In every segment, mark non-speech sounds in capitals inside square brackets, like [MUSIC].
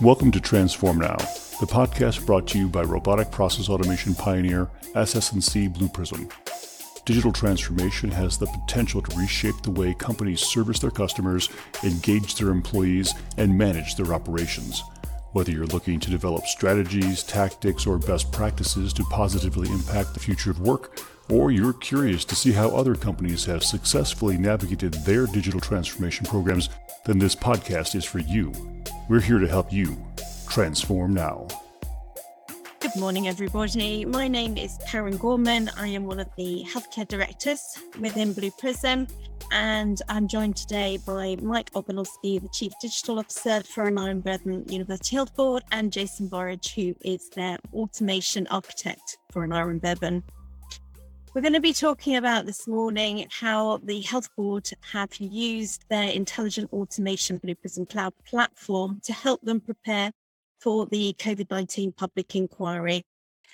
Welcome to Transform Now, the podcast brought to you by robotic process automation pioneer SS&C Blue Prism. Digital transformation has the potential to reshape the way companies service their customers, engage their employees, and manage their operations. Whether you're looking to develop strategies, tactics, or best practices to positively impact the future of work, or you're curious to see how other companies have successfully navigated their digital transformation programs, then this podcast is for you. We're here to help you transform now. Good morning, everybody. My name is Karen Gorman. I am one of the healthcare directors within Blue Prism, and I'm joined today by Mike Ogonowski, the Chief Digital Officer for Aneurin Bevan University Health Board, and Jason Borage, who is their Automation Architect for Aneurin Bevan. We're going to be talking about this morning how the Health Board have used their intelligent automation Blue Prism Cloud platform to help them prepare for the COVID 19 public inquiry.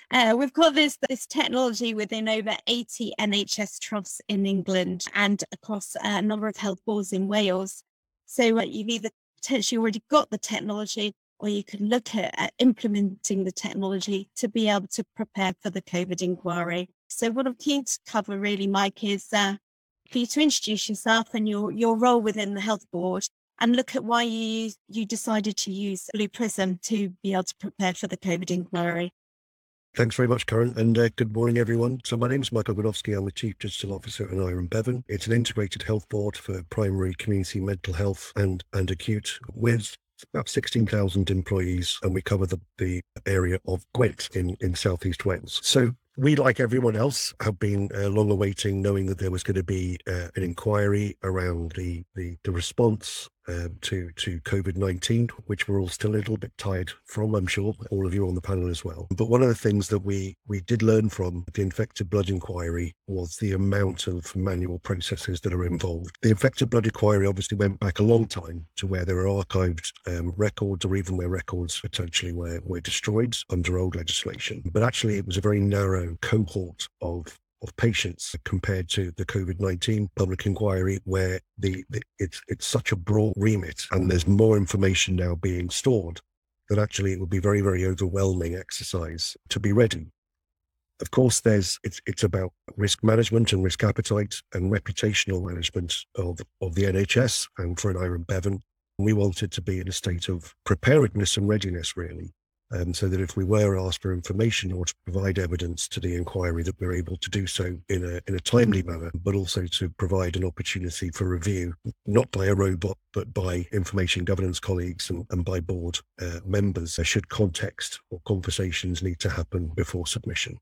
Uh, we've got this, this technology within over 80 NHS trusts in England and across a number of health boards in Wales. So uh, you've either potentially already got the technology or you can look at, at implementing the technology to be able to prepare for the COVID inquiry. So what I'm keen to cover really, Mike, is uh, for you to introduce yourself and your, your role within the health board and look at why you you decided to use Blue Prism to be able to prepare for the COVID inquiry. Thanks very much, Karen, and uh, good morning, everyone. So my name is Michael Ogonowski. I'm the Chief Digital Officer at Aneurin Bevan. It's an integrated health board for primary community mental health and, and acute with about 16,000 employees, and we cover the, the area of Gwent in, in southeast Wales. So we, like everyone else, have been uh, long awaiting knowing that there was going to be uh, an inquiry around the, the, the response um, to to COVID nineteen, which we're all still a little bit tired from. I'm sure all of you on the panel as well. But one of the things that we we did learn from the infected blood inquiry was the amount of manual processes that are involved. The infected blood inquiry obviously went back a long time to where there are archived um, records, or even where records potentially were were destroyed under old legislation. But actually, it was a very narrow cohort of of patients compared to the COVID 19 public inquiry, where the, the, it's, it's such a broad remit and there's more information now being stored that actually it would be very, very overwhelming exercise to be ready. Of course, there's it's it's about risk management and risk appetite and reputational management of, of the NHS and for an Aneurin Bevan. We wanted to be in a state of preparedness and readiness, really, um, so that if we were asked for information or to provide evidence to the inquiry, that we're able to do so in a in a timely manner, but also to provide an opportunity for review, not by a robot, but by information governance colleagues and, and by board uh, members. Should context or conversations need to happen before submission.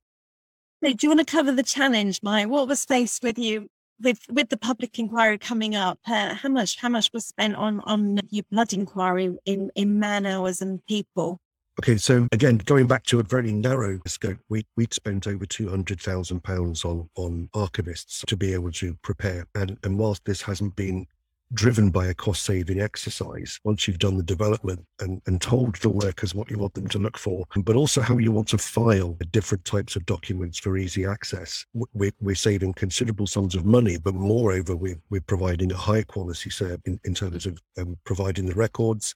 do you want to cover the challenge, Mike? What was faced with you with with the public inquiry coming up? Uh, how much how much was spent on on your blood inquiry in in man hours and people? Okay, so again, going back to a very narrow scope, we, we'd spent over £200,000 on, on archivists to be able to prepare. And, and whilst this hasn't been driven by a cost saving exercise, once you've done the development and, and told the workers what you want them to look for, but also how you want to file different types of documents for easy access, we're, we're saving considerable sums of money, but moreover, we're, we're providing a high quality service in, in terms of um, providing the records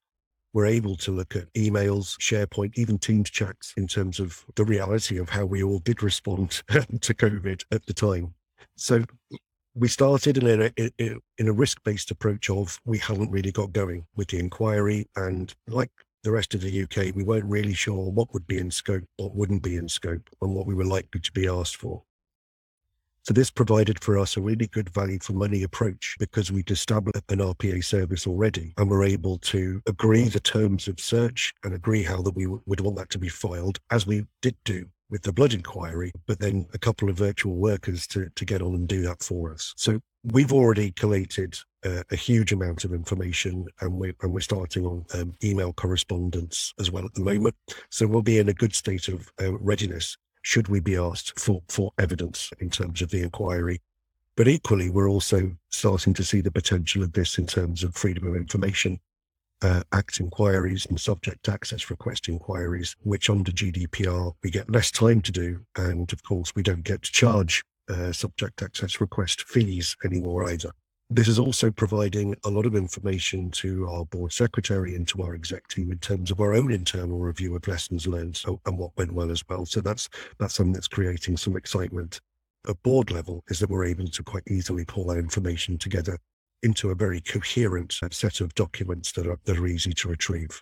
we're able to look at emails, SharePoint, even Teams chats in terms of the reality of how we all did respond [LAUGHS] to COVID at the time. So we started in a, in a risk-based approach of we haven't really got going with the inquiry and like the rest of the UK, we weren't really sure what would be in scope, what wouldn't be in scope, and what we were likely to be asked for. So this provided for us a really good value for money approach because we'd established an RPA service already and we're able to agree the terms of search and agree how that we w- would want that to be filed as we did do with the blood inquiry, but then a couple of virtual workers to, to get on and do that for us. So we've already collated uh, a huge amount of information and we're, and we're starting on um, email correspondence as well at the moment. So we'll be in a good state of uh, readiness should we be asked for, for evidence in terms of the inquiry. But equally, we're also starting to see the potential of this in terms of freedom of information uh, Act inquiries and subject access request inquiries, which under GDPR we get less time to do. And of course, we don't get to charge uh, subject access request fees anymore either. This is also providing a lot of information to our board secretary and to our exec team in terms of our own internal review of lessons learned and what went well as well. So that's that's something that's creating some excitement at board level is that we're able to quite easily pull that information together into a very coherent set of documents that are that are easy to retrieve.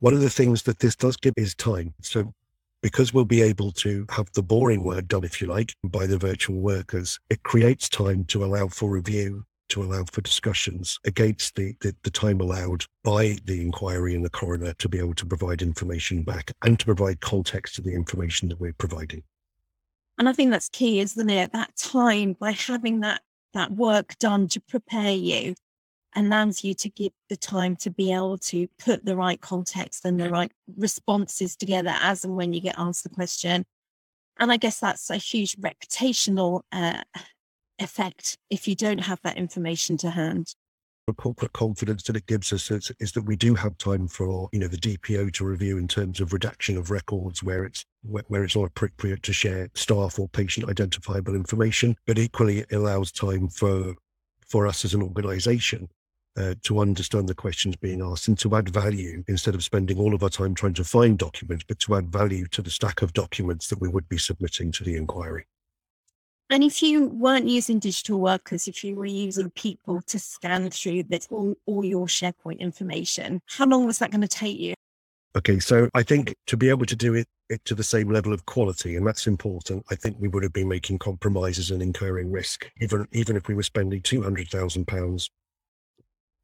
One of the things that this does give is time. So because we'll be able to have the boring work done, if you like, by the virtual workers, it creates time to allow for review, to allow for discussions against the, the, the, time allowed by the inquiry and the coroner to be able to provide information back and to provide context to the information that we're providing. And I think that's key, isn't it? That time by having that that work done to prepare you allows you to give the time to be able to put the right context and the right responses together as and when you get asked the question. And I guess that's a huge reputational uh, effect if you don't have that information to hand the corporate confidence that it gives us is, is, that we do have time for you know the DPO to review in terms of redaction of records where it's where, where it's not appropriate to share staff or patient identifiable information, but equally it allows time for for us as an organisation uh, to understand the questions being asked and to add value instead of spending all of our time trying to find documents, but to add value to the stack of documents that we would be submitting to the inquiry. And if you weren't using digital workers, if you were using people to scan through that all, all your SharePoint information, how long was that going to take you? Okay, so I think to be able to do it, it to the same level of quality, and that's important. I think we would have been making compromises and incurring risk, even even if we were spending two hundred thousand pounds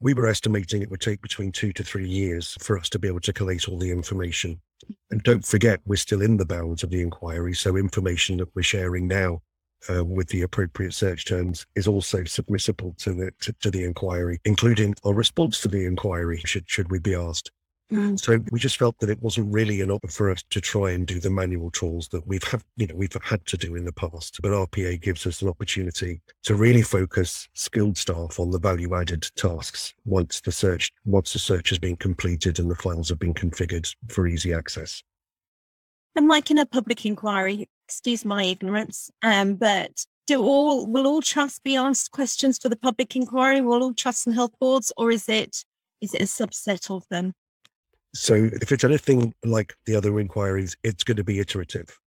we were estimating it would take between two to three years for us to be able to collate all the information. And don't forget, we're still in the bounds of the inquiry. So information that we're sharing now uh, with the appropriate search terms is also submissible to the to, to, the inquiry, including our response to the inquiry, should should we be asked. Mm. So we just felt that it wasn't really an option for us to try and do the manual tools that we've had, you know, we've had to do in the past. But RPA gives us an opportunity to really focus skilled staff on the value added tasks once the search once the search has been completed and the files have been configured for easy access. And like in a public inquiry, excuse my ignorance, um, but do all will all trusts be asked questions for the public inquiry? Will all trusts and health boards, or is it is it a subset of them? So if it's anything like the other inquiries, it's going to be iterative.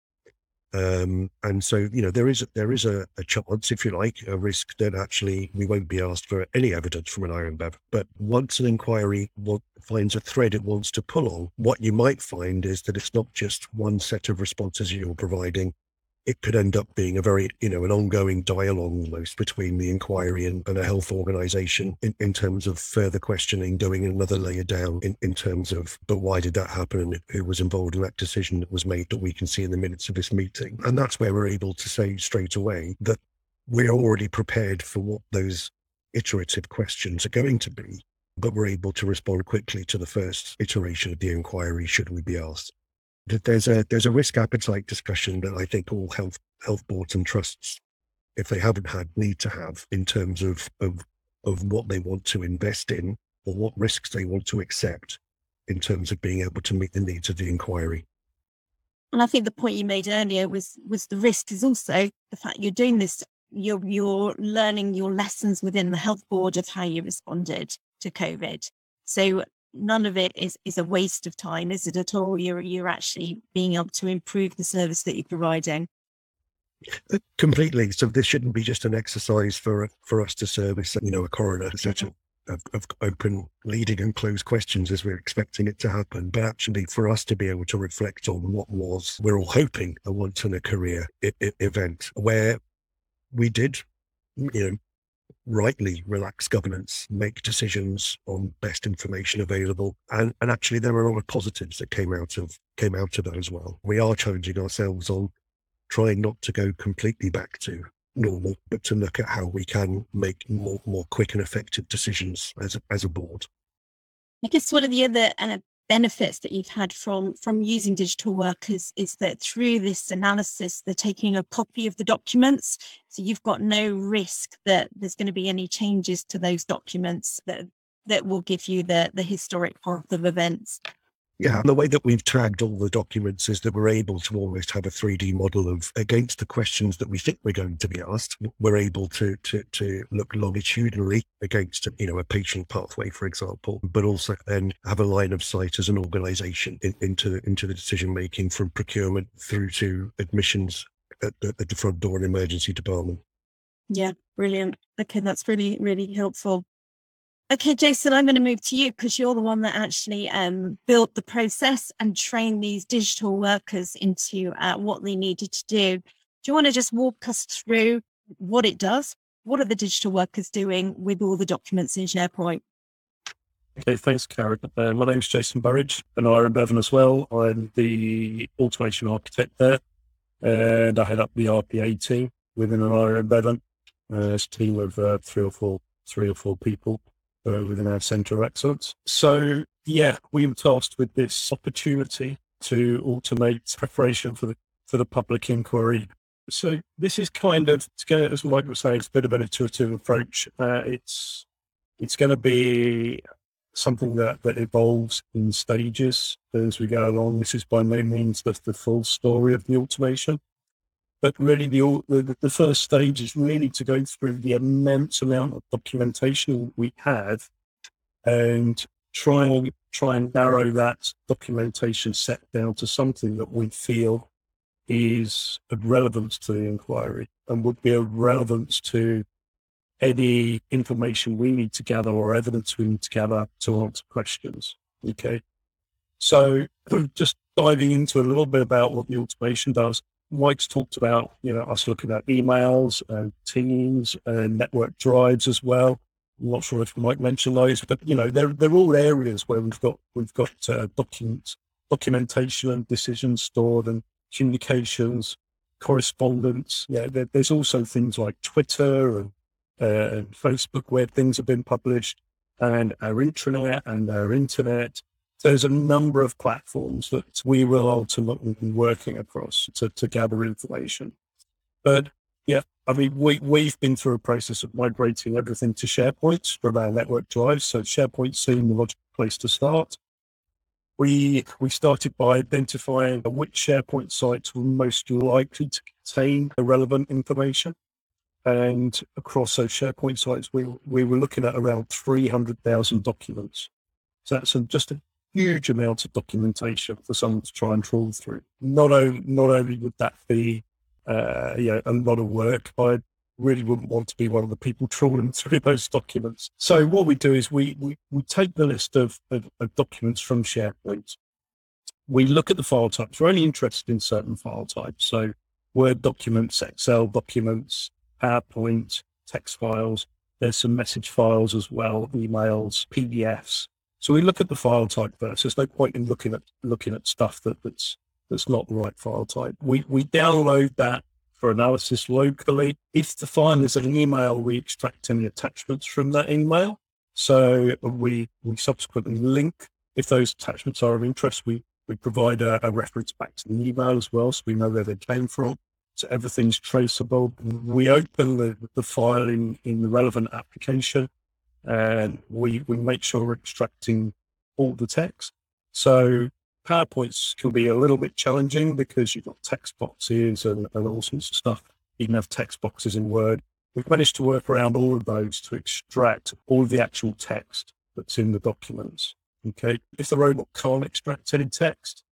Um, and so, you know, there is there is a, a, chance, if you like, a risk that actually we won't be asked for any evidence from an iron bev. But once an inquiry finds a thread it wants to pull on, what you might find is that it's not just one set of responses you're providing, it could end up being a very, you know, an ongoing dialogue almost between the inquiry and, and a health organization in, in, terms of further questioning, going another layer down in, in terms of, but why did that happen and who was involved in that decision that was made that we can see in the minutes of this meeting. And that's where we're able to say straight away that we're already prepared for what those iterative questions are going to be, but we're able to respond quickly to the first iteration of the inquiry should we be asked there's a there's a risk appetite discussion that I think all health health boards and trusts, if they haven't had, need to have in terms of of of what they want to invest in or what risks they want to accept in terms of being able to meet the needs of the inquiry. And I think the point you made earlier was was the risk is also the fact you're doing this, you're you're learning your lessons within the health board of how you responded to COVID. So none of it is, is a waste of time, is it at all? You're you're actually being able to improve the service that you're providing. Uh, completely. So this shouldn't be just an exercise for for us to service, you know, a coroner such of, of open leading and closed questions as we're expecting it to happen, but actually for us to be able to reflect on what was, we're all hoping a once in a career I- I event where we did, you know, rightly relax governance, make decisions on best information available. And, and actually there are a lot of positives that came out of came out of that as well. We are challenging ourselves on trying not to go completely back to normal, but to look at how we can make more more quick and effective decisions as a, as a board. I guess one of the other uh, benefits that you've had from from using digital workers is that through this analysis they're taking a copy of the documents. So you've got no risk that there's going to be any changes to those documents that that will give you the the historic path of events Yeah, And the way that we've tagged all the documents is that we're able to almost have a 3D model of against the questions that we think we're going to be asked. We're able to to to look longitudinally against you know a patient pathway, for example, but also then have a line of sight as an organisation in, into into the decision making from procurement through to admissions at, at the front door and emergency department. Yeah, brilliant. Okay, that's really really helpful. Okay, Jason, I'm going to move to you because you're the one that actually um, built the process and trained these digital workers into uh, what they needed to do. Do you want to just walk us through what it does? What are the digital workers doing with all the documents in SharePoint? Okay, thanks, Karen. Uh, my is Jason Burridge, and I'm Bevan as well. I'm the automation architect there, and I head up the RPA team within an Aneurin Bevan. Uh, it's a team of uh, three or four, three or four people uh, within our centre of excellence. So, yeah, we were tasked with this opportunity to automate preparation for the for the public inquiry. So this is kind of, as Mike was saying, it's a bit of an iterative approach. Uh, it's it's going to be something that, that evolves in stages as we go along. This is by no means the, the full story of the automation. But really, the, the, the first stage is really to go through the immense amount of documentation we have and try and try and narrow that documentation set down to something that we feel is of relevance to the inquiry and would be of relevance to any information we need to gather or evidence we need to gather to answer questions. Okay. So [CLEARS THROAT] just diving into a little bit about what the automation does. Mike's talked about, you know, us looking at emails and Teams and network drives as well. I'm not sure if Mike mentioned those, but you know, they're they're all areas where we've got we've got uh, documents, documentation and decisions stored, and communications, correspondence. Yeah, there, there's also things like Twitter and, uh, and Facebook where things have been published, and our intranet and our internet there's a number of platforms that we will ultimately be working across to, to gather information. But yeah, I mean, we, we've been through a process of migrating everything to SharePoint from our network drives. So SharePoint seemed the logical place to start. We, we started by identifying which SharePoint sites were most likely to contain the relevant information. And across those SharePoint sites, we, we were looking at around 300,000 documents. So that's just a huge amounts of documentation for someone to try and trawl through. Not only, not only would that be, uh, you know, a lot of work, I really wouldn't want to be one of the people trawling [LAUGHS] through those documents. So what we do is we, we, we take the list of, of, of documents from SharePoint. We look at the file types. We're only interested in certain file types. So Word documents, Excel documents, PowerPoint, text files. There's some message files as well, emails, PDFs. So we look at the file type first. There's no point in looking at looking at stuff that, that's that's not the right file type. We we download that for analysis locally. If the file is an email, we extract any attachments from that email. So we we subsequently link if those attachments are of interest. We we provide a, a reference back to the email as well, so we know where they came from. So everything's traceable. We open the, the file in, in the relevant application and we, we make sure we're extracting all the text. So PowerPoints can be a little bit challenging because you've got text boxes and, and all sorts of stuff. You can have text boxes in Word. We've managed to work around all of those to extract all of the actual text that's in the documents. Okay. If the robot can't extract any text,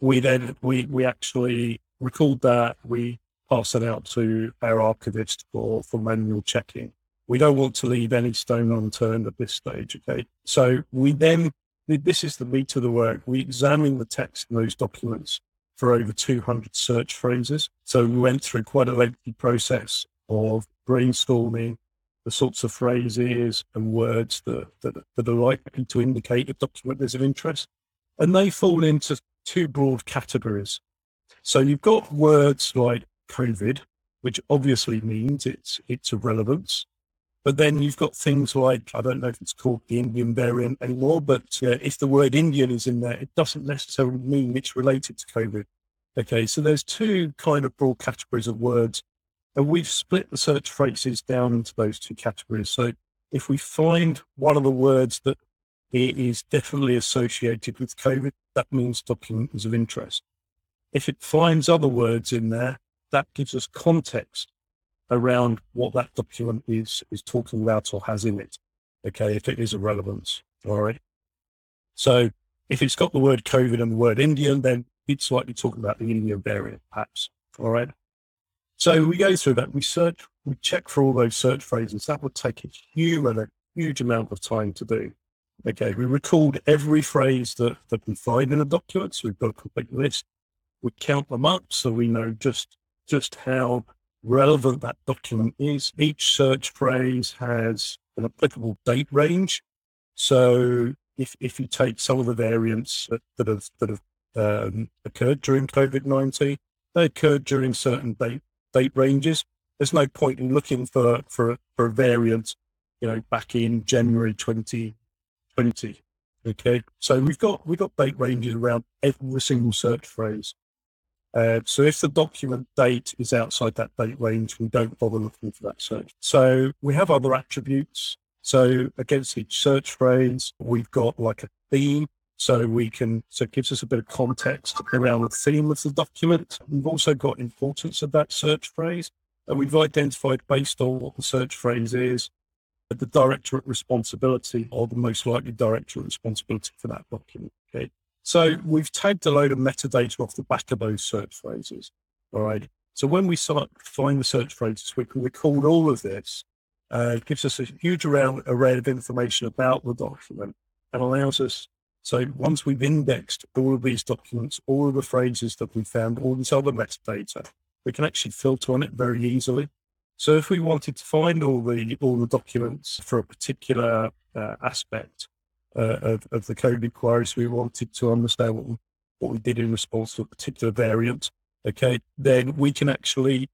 we then we we actually record that, we pass it out to our archivist for, for manual checking. We don't want to leave any stone unturned at this stage. Okay. So we then, this is the meat of the work. We examine the text in those documents for over 200 search phrases. So we went through quite a lengthy process of brainstorming the sorts of phrases and words that, that, that are likely to indicate a document is of interest. And they fall into two broad categories. So you've got words like COVID, which obviously means it's, it's of relevance. But then you've got things like, I don't know if it's called the Indian variant anymore, but uh, if the word Indian is in there, it doesn't necessarily mean it's related to COVID. Okay, so there's two kind of broad categories of words, and we've split the search phrases down into those two categories. So if we find one of the words that it is definitely associated with COVID. That means document is of interest. If it finds other words in there, that gives us context around what that document is is talking about or has in it. Okay, if it is a relevance. All right. So if it's got the word COVID and the word Indian, then it's likely talking about the Indian variant, perhaps. All right. So we go through that. We search, we check for all those search phrases. That would take a huge, a huge amount of time to do. Okay, we record every phrase that, that we find in a document. So we've got a complete list. We count them up so we know just just how relevant that document is. Each search phrase has an applicable date range. So if, if you take some of the variants that, that have, that have um, occurred during COVID 19, they occurred during certain date, date ranges. There's no point in looking for, for, for a variant, you know, back in January 2020. Okay. So we've got, we've got date ranges around every single search phrase. Uh, so if the document date is outside that date range, we don't bother looking for that search. So we have other attributes. So against each search phrase, we've got like a theme. So we can, so it gives us a bit of context around the theme of the document. We've also got importance of that search phrase. And we've identified based on what the search phrase is, the directorate responsibility or the most likely directorate responsibility for that document. Okay. So we've tagged a load of metadata off the back of those search phrases. All right. So when we start find the search phrases, we can record all of this. Uh, it gives us a huge array of information about the document and allows us. So once we've indexed all of these documents, all of the phrases that we found, all this other metadata, we can actually filter on it very easily. So if we wanted to find all the all the documents for a particular uh, aspect, uh, of, of the code inquiries. We wanted to understand what we, what we did in response to a particular variant. Okay, then we can actually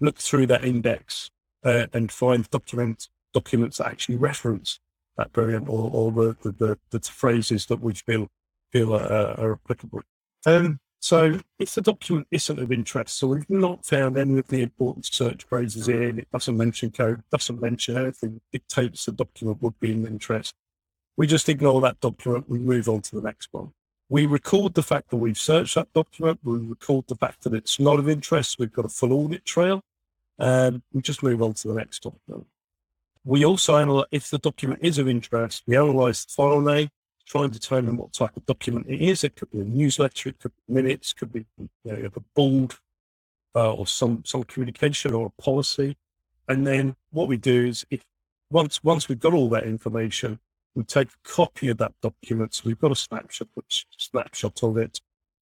look through that index uh, and find document documents that actually reference that variant or, or the, the, the, phrases that we feel feel are, are applicable. Um, so if the document isn't of interest, so we've not found any of the important search phrases in, it doesn't mention code, doesn't mention anything dictates the document would be in interest, we just ignore that document. We move on to the next one. We record the fact that we've searched that document. We record the fact that it's not of interest. We've got a full audit trail. And we just move on to the next document. We also analyze, if the document is of interest, we analyze the file name, try and determine what type of document it is. It could be a newsletter, it could be minutes, could be you know, a board uh, or some, some communication or a policy. And then what we do is if once, once we've got all that information, we take a copy of that document. So we've got a snapshot, snapshot of it.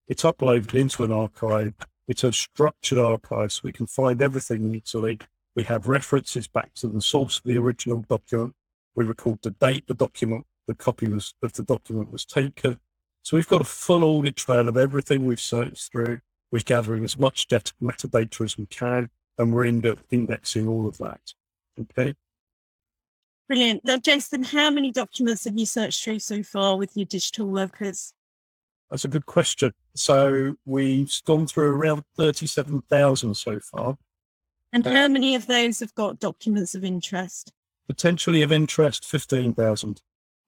It's uploaded into an archive. It's a structured archive, so we can find everything easily. We have references back to the source of the original document. We record the date the document, the copy was, of the document was taken. So we've got a full audit trail of everything we've searched through. We're gathering as much data, metadata as we can, and we're indexing all of that. Okay. Brilliant. Now, Jason, how many documents have you searched through so far with your digital workers? That's a good question. So we've gone through around 37,000 so far. And uh, how many of those have got documents of interest? Potentially of interest, 15,000.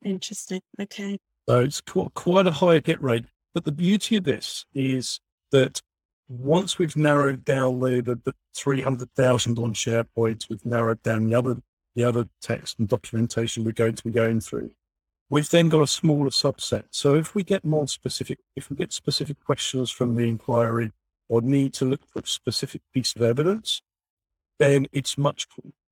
Interesting. Okay. So it's quite a high hit rate. But the beauty of this is that once we've narrowed down the, the, the 300,000 on SharePoint, we've narrowed down the other the other text and documentation we're going to be going through. We've then got a smaller subset. So if we get more specific, if we get specific questions from the inquiry or need to look for a specific piece of evidence, then it's much,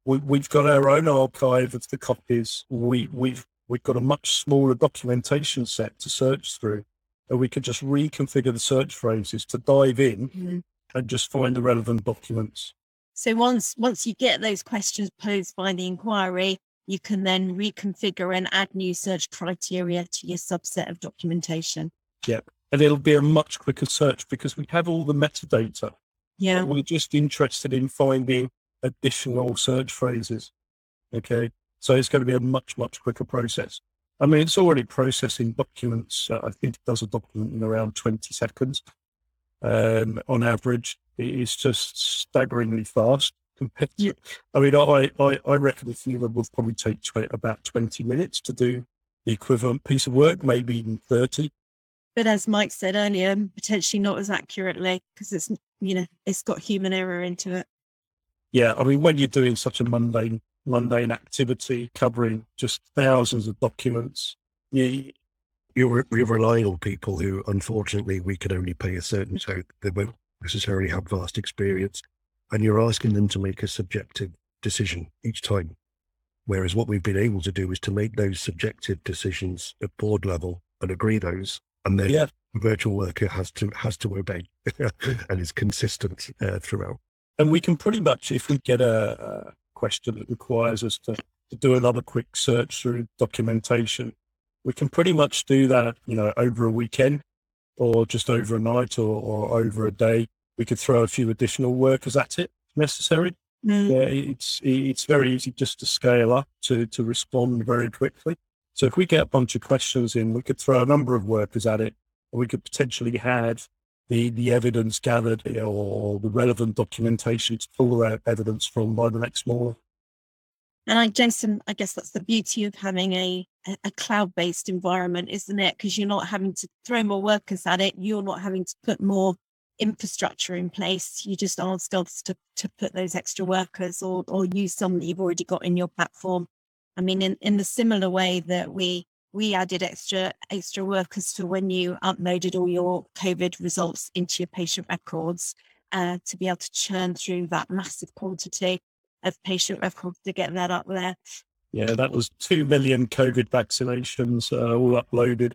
we, have got our own archive of the copies. We, we've, we've got a much smaller documentation set to search through. And we can just reconfigure the search phrases to dive in mm-hmm. and just find the relevant documents. So once once you get those questions posed by the inquiry, you can then reconfigure and add new search criteria to your subset of documentation. Yep. And it'll be a much quicker search because we have all the metadata. Yeah. We're just interested in finding additional search phrases. Okay. So it's going to be a much, much quicker process. I mean, it's already processing documents. Uh, I think it does a document in around 20 seconds um, on average. It is just staggeringly fast compared to, I mean, I, I, I reckon a few of them will probably take 20, about 20 minutes to do the equivalent piece of work, maybe even 30. But as Mike said earlier, potentially not as accurately because it's, you know, it's got human error into it. Yeah. I mean, when you're doing such a mundane, mundane activity covering just thousands of documents, you, you're, you're relying on people who, unfortunately, we can only pay a certain so they won't necessarily have vast experience. And you're asking them to make a subjective decision each time. Whereas what we've been able to do is to make those subjective decisions at board level and agree those, and then Yeah. the virtual worker has to has to obey [LAUGHS] and is consistent uh, throughout. and we can pretty much, if we get a, a question that requires us to, to do another quick search through documentation, we can pretty much do that, you know, over a weekend or just over a night or, or over a day. We could throw a few additional workers at it if necessary. Mm. Yeah, it's it's very easy just to scale up to to respond very quickly. So if we get a bunch of questions in, we could throw a number of workers at it, and we could potentially have the the evidence gathered you know, or the relevant documentation to pull that evidence from by the next morning. And I, Jason, I guess that's the beauty of having a, a, a cloud-based environment, isn't it? Because you're not having to throw more workers at it. You're not having to put more infrastructure in place. You just ask us to, to put those extra workers or, or use some that you've already got in your platform. I mean, in, in the similar way that we we added extra extra workers for when you uploaded all your COVID results into your patient records uh, to be able to churn through that massive quantity of patient records to get that up there. Yeah, that was two million COVID vaccinations uh, all uploaded.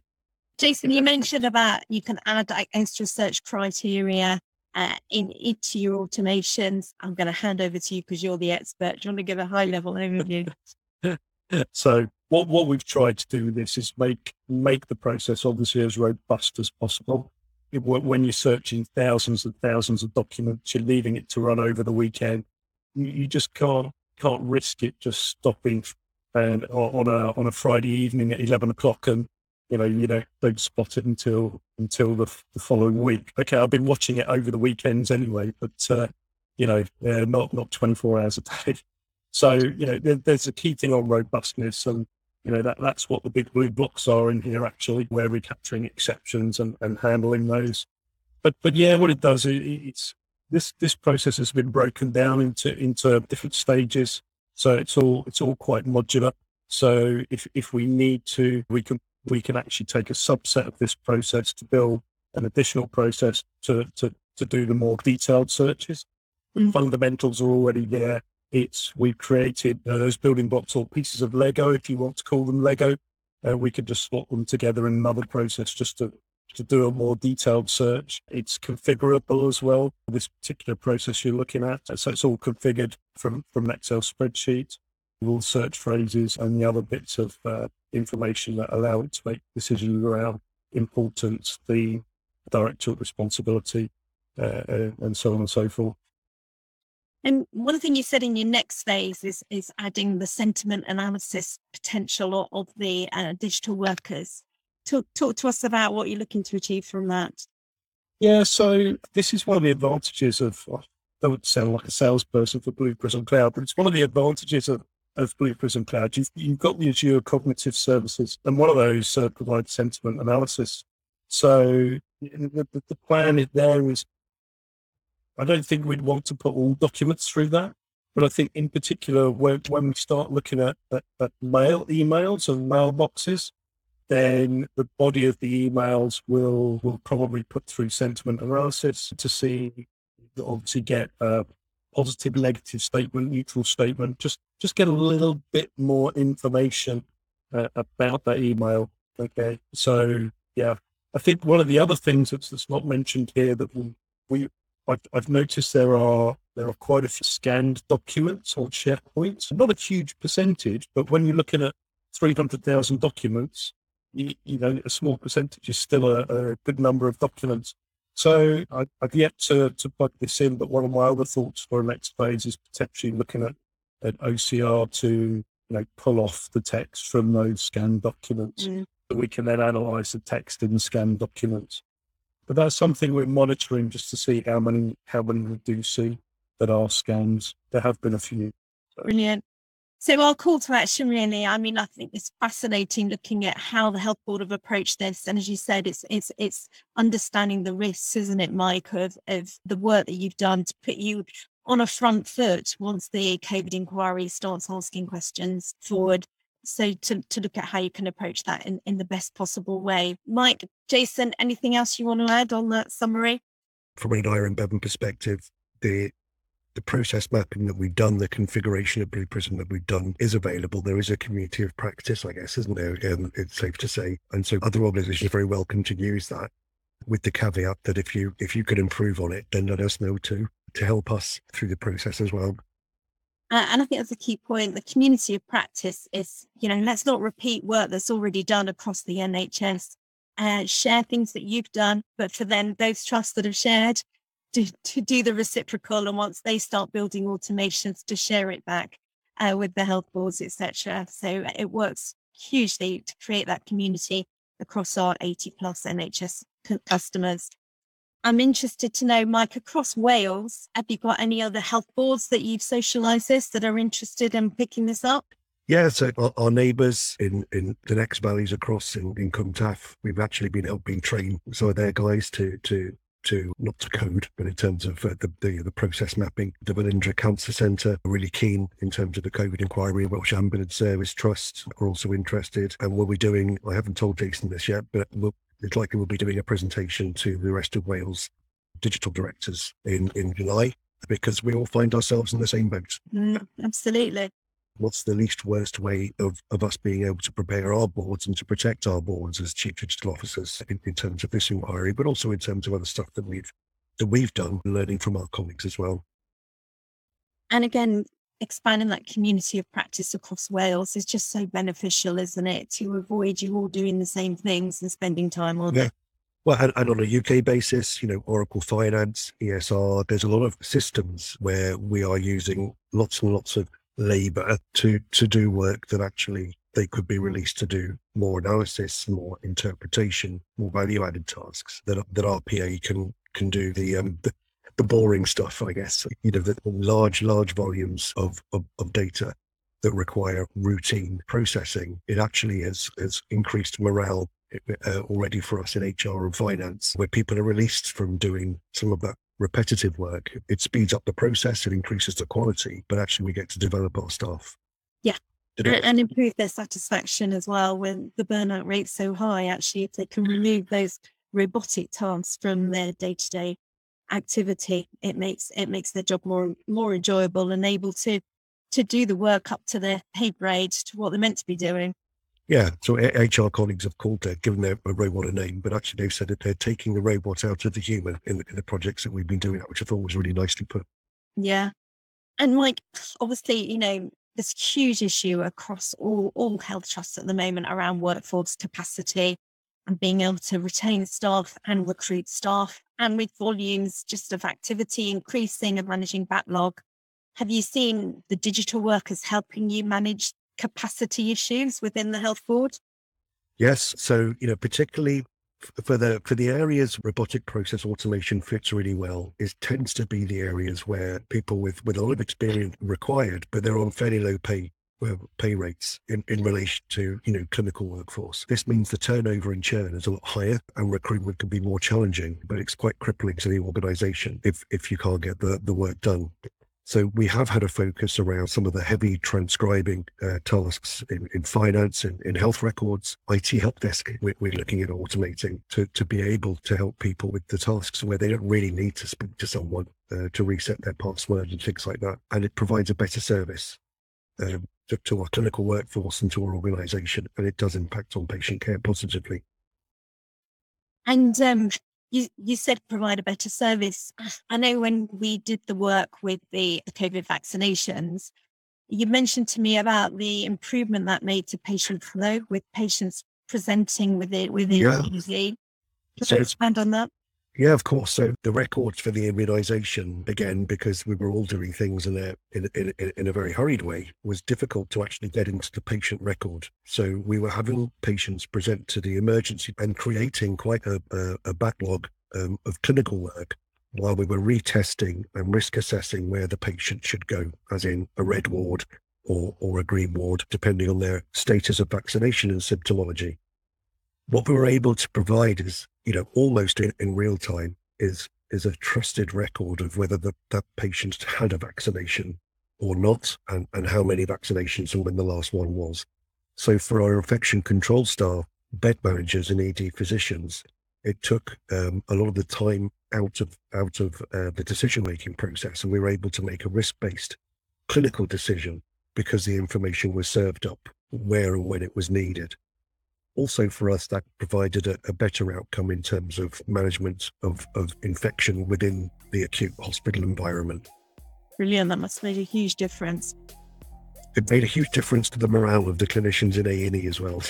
Jason, you mentioned about you can add like, extra search criteria uh, in into your automations. I'm going to hand over to you because you're the expert. Do you want to give a high level overview? [LAUGHS] So what what we've tried to do with this is make make the process obviously as robust as possible. It- when you're searching thousands and thousands of documents, you're leaving it to run over the weekend. You, just can't can't risk it just stopping and on a on a Friday evening at eleven o'clock and you know you don't don't spot it until until the, the following week. Okay, I've been watching it over the weekends anyway, but uh, you know uh, not not twenty four hours a day. [LAUGHS] So you know there, there's a key thing on robustness and you know that that's what the big blue blocks are in here actually where we're capturing exceptions and, and handling those but but yeah what it does it, it's this this process has been broken down into into different stages so it's all it's all quite modular so if if we need to we can we can actually take a subset of this process to build an additional process to to to do the more detailed searches the Mm. fundamentals are already there it's we've created uh, those building blocks or pieces of Lego, if you want to call them Lego. Uh, we could just slot them together in another process just to to do a more detailed search. It's configurable as well. This particular process you're looking at, so it's all configured from from an Excel spreadsheet. All search phrases and the other bits of uh, information that allow it to make decisions around importance, the directorial responsibility, uh, uh, and so on and so forth. And one thing you said in your next phase is is adding the sentiment analysis potential of, of the uh, digital workers. Talk talk to us about what you're looking to achieve from that. Yeah, so this is one of the advantages of, I don't sound like a salesperson for Blue Prism Cloud, but it's one of the advantages of, of Blue Prism Cloud. You've, you've got the Azure Cognitive Services, and one of those uh, provides sentiment analysis. So the, the, plan is there is, I don't think we'd want to put all documents through that, but I think in particular, when, when we start looking at, at, at mail emails and mailboxes, then the body of the emails will will probably put through sentiment analysis to see obviously get a positive negative statement neutral statement just just get a little bit more information uh, about that email okay so yeah i think one of the other things that's, that's not mentioned here that we, we I've, I've noticed there are there are quite a few scanned documents on SharePoint. Not a huge percentage, but when you're looking at 300,000 documents, you, you know, a small percentage is still a, a good number of documents. So I, I've yet to, to plug this in, but one of my other thoughts for the next phase is potentially looking at, at OCR to you know pull off the text from those scanned documents, Mm. so we can then analyze the text in the scanned documents. But that's something we're monitoring just to see how many how many we do see that are scans. There have been a few. Brilliant. So our call to action really, I mean, I think it's fascinating looking at how the health board have approached this. And as you said, it's it's it's understanding the risks, isn't it, Mike, of of the work that you've done to put you on a front foot once the COVID inquiry starts asking questions forward. So to, to look at how you can approach that in, in the best possible way. Mike, Jason, anything else you want to add on that summary? From an Aneurin Bevan perspective, the the process mapping that we've done, the configuration of Blue Prism that we've done is available. There is a community of practice, I guess, isn't there? Um, it's safe to say. And so other organizations are very welcome to use that with the caveat that if you if you could improve on it, then let us know too to help us through the process as well. Uh, and I think that's a key point. The community of practice is, you know, let's not repeat work that's already done across the NHS. Uh, share things that you've done, but for then those trusts that have shared, to, to do the reciprocal and once they start building automations to share it back uh, with the health boards etc so it works hugely to create that community across our 80 plus nhs customers. I'm interested to know mike across wales have you got any other health boards that you've socialized this that are interested in picking this up? Yeah, so our, our, neighbours in, in the next valleys across in, in Cwmtaf, we've actually been helping train some of their guys to to to not to code, but in terms of uh, the, the, the process mapping. The Velindre Cancer Centre are really keen in terms of the COVID inquiry. Welsh Ambulance Service Trust are also interested, and what we're doing. I haven't told Jason this yet, but we'll, it's likely we'll be doing a presentation to the rest of Wales digital directors in in July because we all find ourselves in the same boat. Mm, absolutely what's the least worst way of, of us being able to prepare our boards and to protect our boards as chief digital officers in, in terms of this inquiry, but also in terms of other stuff that we've that we've done, learning from our colleagues as well. And again, expanding that community of practice across Wales is just so beneficial, isn't it? To avoid you all doing the same things and spending time on yeah. Well, and, and, on a UK basis, you know, Oracle Finance, ESR, there's a lot of systems where we are using lots and lots of labor to to do work that actually they could be released to do more analysis, more interpretation, more value added tasks that that RPA can can do the um the, the boring stuff, I guess. You know, the large large volumes of, of, of data that require routine processing. It actually has has increased morale uh, already for us in HR and finance, where people are released from doing some of that repetitive work. It speeds up the process, it increases the quality, but actually we get to develop our staff. Yeah. And, improve their satisfaction as well when the burnout rate's so high. Actually, if they can mm. remove those robotic tasks from mm. their day-to-day activity, it makes it makes their job more more enjoyable and able to to do the work up to their pay grade to what they're meant to be doing. Yeah, so HR colleagues have called it, given their robot a name, but actually they've said that they're taking the robot out of the human in the, in the projects that we've been doing, which I thought was really nicely put. Yeah. And like, obviously, you know, this huge issue across all, all health trusts at the moment around workforce capacity and being able to retain staff and recruit staff. And with volumes just of activity increasing and managing backlog, have you seen the digital workers helping you manage capacity issues within the health board? Yes. So, you know, particularly for the for the areas robotic process automation fits really well is tends to be the areas where people with with a lot of experience required but they're on fairly low pay pay rates in, in relation to you know clinical workforce this means the turnover and churn is a lot higher and recruitment can be more challenging but it's quite crippling to the organization if if you can't get the the work done so we have had a focus around some of the heavy transcribing uh, tasks in, in finance and in, in, health records, IT help desk. We're, we're, looking at automating to, to be able to help people with the tasks where they don't really need to speak to someone uh, to reset their password and things like that. And it provides a better service um, to, to our clinical workforce and to our organisation, and it does impact on patient care positively. And um, you, you said provide a better service. [SIGHS] I know when we did the work with the, COVID vaccinations, you mentioned to me about the improvement that made to patient flow with patients presenting with it within yeah. so you expand on that? Yeah, of course. So the records for the immunisation, again, because we were all doing things in a, in, in, in a very hurried way, was difficult to actually get into the patient record. So we were having patients present to the emergency and creating quite a, a, a backlog um, of clinical work while we were retesting and risk assessing where the patient should go, as in a red ward or, or a green ward, depending on their status of vaccination and symptomology. What we were able to provide is, you know, almost in, in real time is is a trusted record of whether the, that patient had a vaccination or not, and, and how many vaccinations and when the last one was. So for our infection control staff, bed managers and ED physicians, it took um, a lot of the time out of out of uh, the decision making process, and we were able to make a risk based clinical decision because the information was served up where and when it was needed. Also, for us, that provided a, a better outcome in terms of management of, of infection within the acute hospital environment. Brilliant. That must have made a huge difference. It made a huge difference to the morale of the clinicians in A&E as well.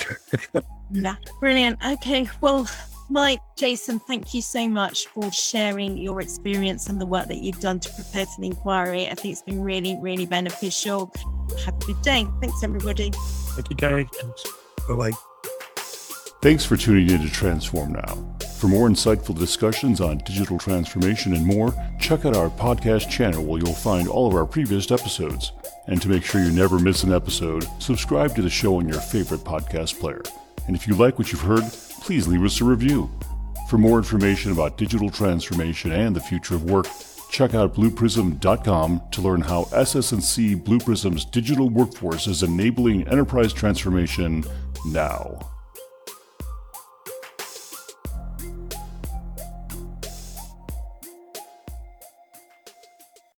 [LAUGHS] yeah, brilliant. Okay, well, Mike, Jason, thank you so much for sharing your experience and the work that you've done to prepare for the inquiry. I think it's been really, really beneficial. Have a good day. Thanks, everybody. Thank you, Gary. Bye-bye. Thanks for tuning in to Transform Now. For more insightful discussions on digital transformation and more, check out our podcast channel where you'll find all of our previous episodes. And to make sure you never miss an episode, subscribe to the show on your favorite podcast player. And if you like what you've heard, please leave us a review. For more information about digital transformation and the future of work, check out blueprism.com to learn how SS&C Blue Prism's digital workforce is enabling enterprise transformation now.